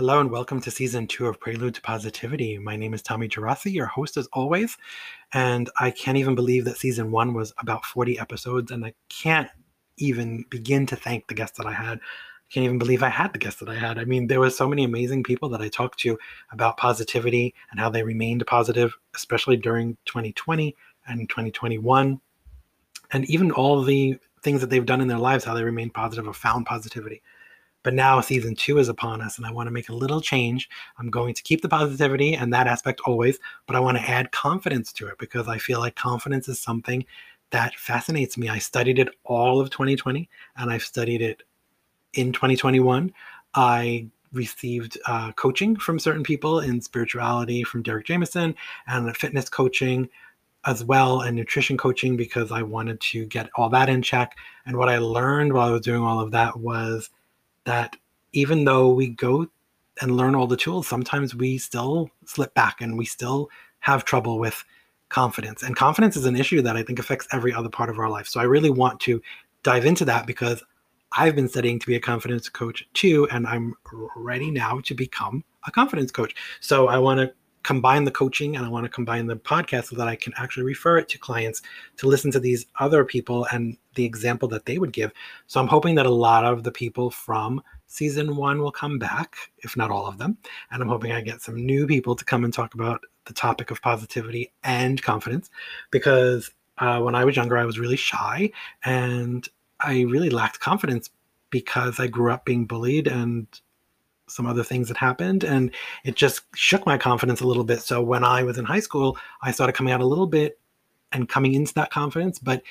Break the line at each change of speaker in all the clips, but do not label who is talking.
Hello and welcome to season two of Prelude to Positivity. My name is Tommy Geraci, your host as always. And I can't even believe that season one was about 40 episodes, and I can't even begin to thank the guests that I had. I can't even believe I had the guests that I had. I mean, there were so many amazing people that I talked to about positivity and how they remained positive, especially during 2020 and 2021. And even all the things that they've done in their lives, how they remained positive or found positivity. But now season two is upon us, and I want to make a little change. I'm going to keep the positivity and that aspect always, but I want to add confidence to it because I feel like confidence is something that fascinates me. I studied it all of 2020 and I've studied it in 2021. I received uh, coaching from certain people in spirituality from Derek Jameson and fitness coaching as well and nutrition coaching because I wanted to get all that in check. And what I learned while I was doing all of that was that even though we go and learn all the tools, sometimes we still slip back and we still have trouble with confidence. And confidence is an issue that I think affects every other part of our life. So I really want to dive into that because I've been studying to be a confidence coach too, and I'm ready now to become a confidence coach. So I want to combine the coaching and I want to combine the podcast so that I can actually refer it to clients to listen to these other people and the example that they would give. So I'm hoping that a lot of the people from season one will come back, if not all of them. And I'm hoping I get some new people to come and talk about the topic of positivity and confidence because uh, when I was younger, I was really shy and I really lacked confidence because I grew up being bullied and some other things that happened and it just shook my confidence a little bit. So when i was in high school i started coming out a little bit and coming into that confidence but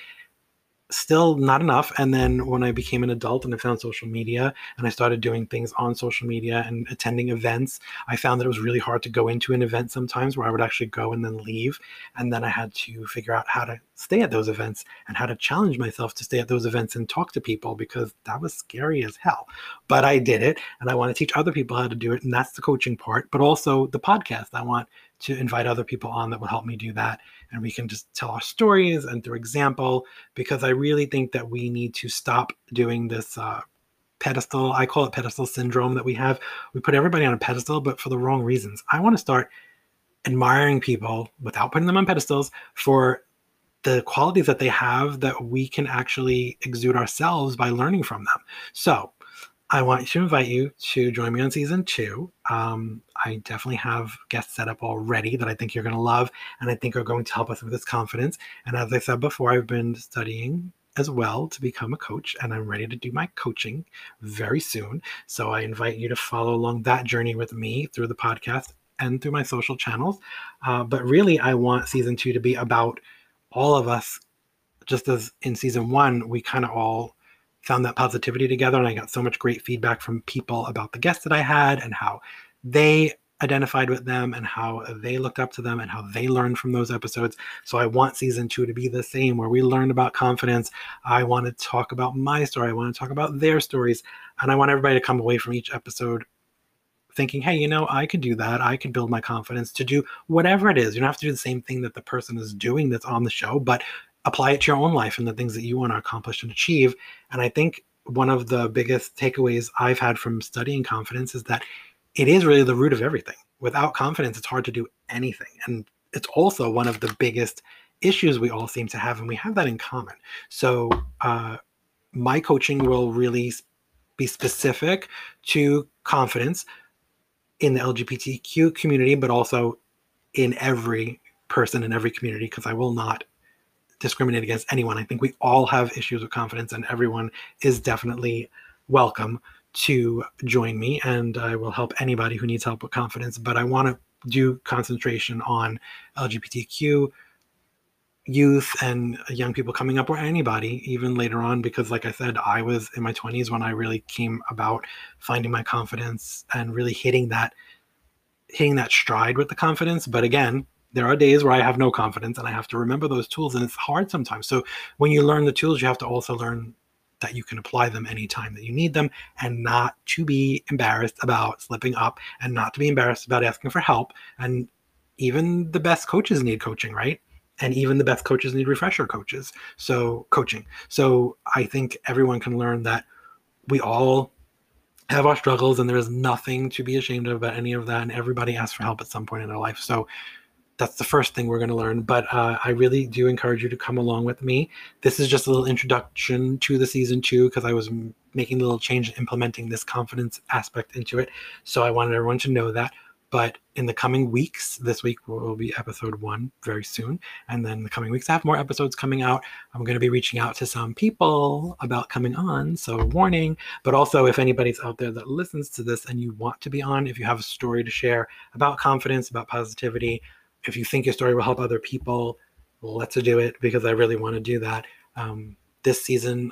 still not enough. And then when I became an adult and I found social media and I started doing things on social media and attending events, I found that it was really hard to go into an event sometimes where I would actually go and then leave. And then I had to figure out how to stay at those events and how to challenge myself to stay at those events and talk to people because that was scary as hell. But I did it and I want to teach other people how to do it. And that's the coaching part, but also the podcast. I want to invite other people on that will help me do that. And we can just tell our stories and through example, because I really think that we need to stop doing this uh, pedestal. I call it pedestal syndrome that we have. We put everybody on a pedestal, but for the wrong reasons. I want to start admiring people without putting them on pedestals for the qualities that they have that we can actually exude ourselves by learning from them. So, I want to invite you to join me on season two. Um, I definitely have guests set up already that I think you're going to love and I think are going to help us with this confidence. And as I said before, I've been studying as well to become a coach and I'm ready to do my coaching very soon. So I invite you to follow along that journey with me through the podcast and through my social channels. Uh, but really, I want season two to be about all of us, just as in season one, we kind of all found that positivity together. And I got so much great feedback from people about the guests that I had and how they identified with them and how they looked up to them and how they learned from those episodes. So I want season two to be the same, where we learn about confidence. I want to talk about my story. I want to talk about their stories. And I want everybody to come away from each episode thinking, hey, you know, I could do that. I could build my confidence to do whatever it is. You don't have to do the same thing that the person is doing that's on the show, but apply it to your own life and the things that you want to accomplish and achieve. And I think one of the biggest takeaways I've had from studying confidence is that it is really the root of everything. Without confidence, it's hard to do anything. And it's also one of the biggest issues we all seem to have, and we have that in common. So, uh, my coaching will really be specific to confidence in the LGBTQ community, but also in every person in every community, because I will not discriminate against anyone. I think we all have issues with confidence, and everyone is definitely welcome to join me. And I will help anybody who needs help with confidence. But I want to do concentration on LGBTQ youth and young people coming up or anybody even later on because like i said i was in my 20s when i really came about finding my confidence and really hitting that hitting that stride with the confidence but again there are days where I have no confidence and I have to remember those tools, and it's hard sometimes. So when you learn the tools, you have to also learn that you can apply them anytime that you need them and not to be embarrassed about slipping up and not to be embarrassed about asking for help. And even the best coaches need coaching, right? And even the best coaches need refresher coaches. So, coaching. So, I think everyone can learn that we all have our struggles, and there is nothing to be ashamed of about any of that. And everybody asks for help at some point in their life. So that's the first thing we're going to learn. But uh, I really do encourage you to come along with me. This is just a little introduction to the season two because I was making a little change, implementing this confidence aspect into it. So I wanted everyone to know that. But in the coming weeks, this week will be episode one very soon. And then the coming weeks, I have more episodes coming out. I'm going to be reaching out to some people about coming on. So, warning. But also, if anybody's out there that listens to this and you want to be on, if you have a story to share about confidence, about positivity, if you think your story will help other people, let's do it because I really want to do that. Um, this season,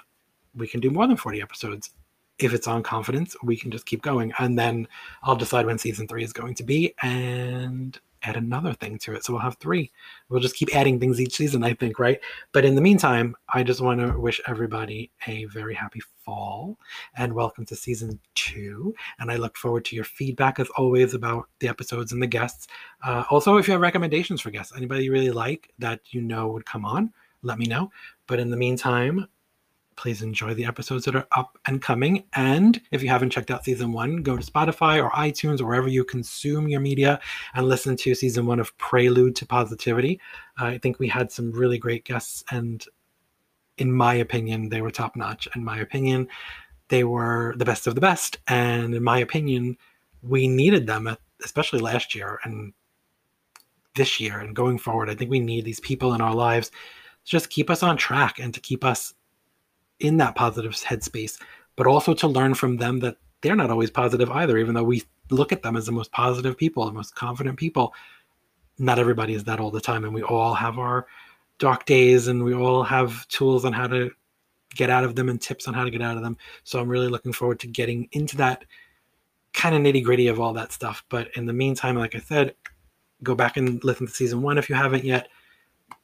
we can do more than 40 episodes. If it's on confidence, we can just keep going. And then I'll decide when season three is going to be and add another thing to it. So we'll have three. We'll just keep adding things each season, I think, right? But in the meantime, I just want to wish everybody a very happy fall and welcome to season two. And I look forward to your feedback as always about the episodes and the guests. Uh, also, if you have recommendations for guests, anybody you really like that you know would come on, let me know. But in the meantime, please enjoy the episodes that are up and coming. And if you haven't checked out season one, go to Spotify or iTunes or wherever you consume your media and listen to season one of Prelude to Positivity. I think we had some really great guests, and in my opinion, they were top notch. In my opinion, they were the best of the best. And in my opinion, we needed them, especially last year and this year and going forward. I think we need these people in our lives to just keep us on track and to keep us in that positive headspace, but also to learn from them that they're not always positive either, even though we look at them as the most positive people, the most confident people. Not everybody is that all the time, and we all have our dark days, and we all have tools on how to get out of them and tips on how to get out of them. So I'm really looking forward to getting into that kind of nitty gritty of all that stuff. But in the meantime, like I said, go back and listen to season one if you haven't yet.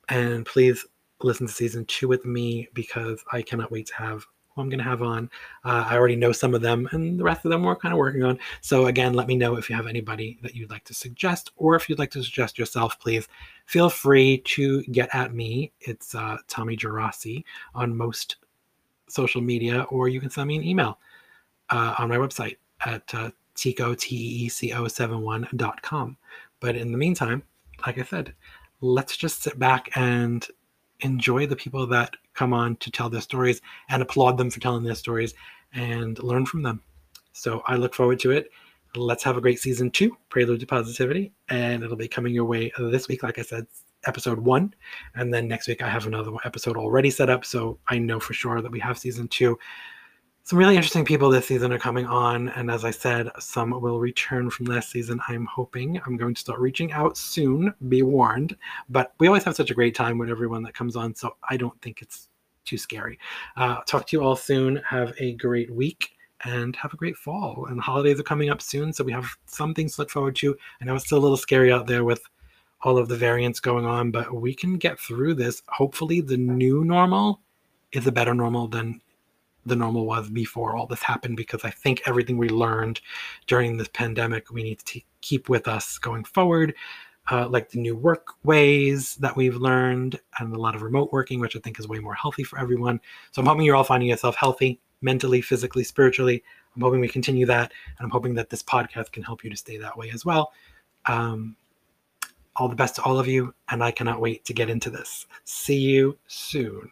And please listen to season two with me because I cannot wait to have who I'm going to have on. Uh, I already know some of them, and the rest of them we're kind of working on. So, again, let me know if you have anybody that you'd like to suggest, or if you'd like to suggest yourself, please feel free to get at me. It's uh, Tommy Geraci on most social media, or you can send me an email uh, on my website at uh, teeco, T-E-E-C-O-71.com. But in the meantime, like I said, let's just sit back and enjoy the people that come on to tell their stories and applaud them for telling their stories and learn from them. So I look forward to it. Let's have a great season two, Prelude to Positivity, and it'll be coming your way this week, like I said, episode one. And then next week, I have another episode already set up. So I know for sure that we have season two some really interesting people this season are coming on. And as I said, some will return from last season. I'm hoping I'm going to start reaching out soon, be warned. But we always have such a great time with everyone that comes on. So I don't think it's too scary. Uh, talk to you all soon. Have a great week and have a great fall. And the holidays are coming up soon. So we have some things to look forward to. I know it's still a little scary out there with all of the variants going on, but we can get through this. Hopefully, the new normal is a better normal than the normal was before all this happened because I think everything we learned during this pandemic we need to keep with us going forward. Uh, like the new work ways that we've learned and a lot of remote working, which I think is way more healthy for everyone. So I'm hoping you're all finding yourself healthy mentally, physically, spiritually. I'm hoping we continue that. And I'm hoping that this podcast can help you to stay that way as well. Um, all the best to all of you. And I cannot wait to get into this. See you soon.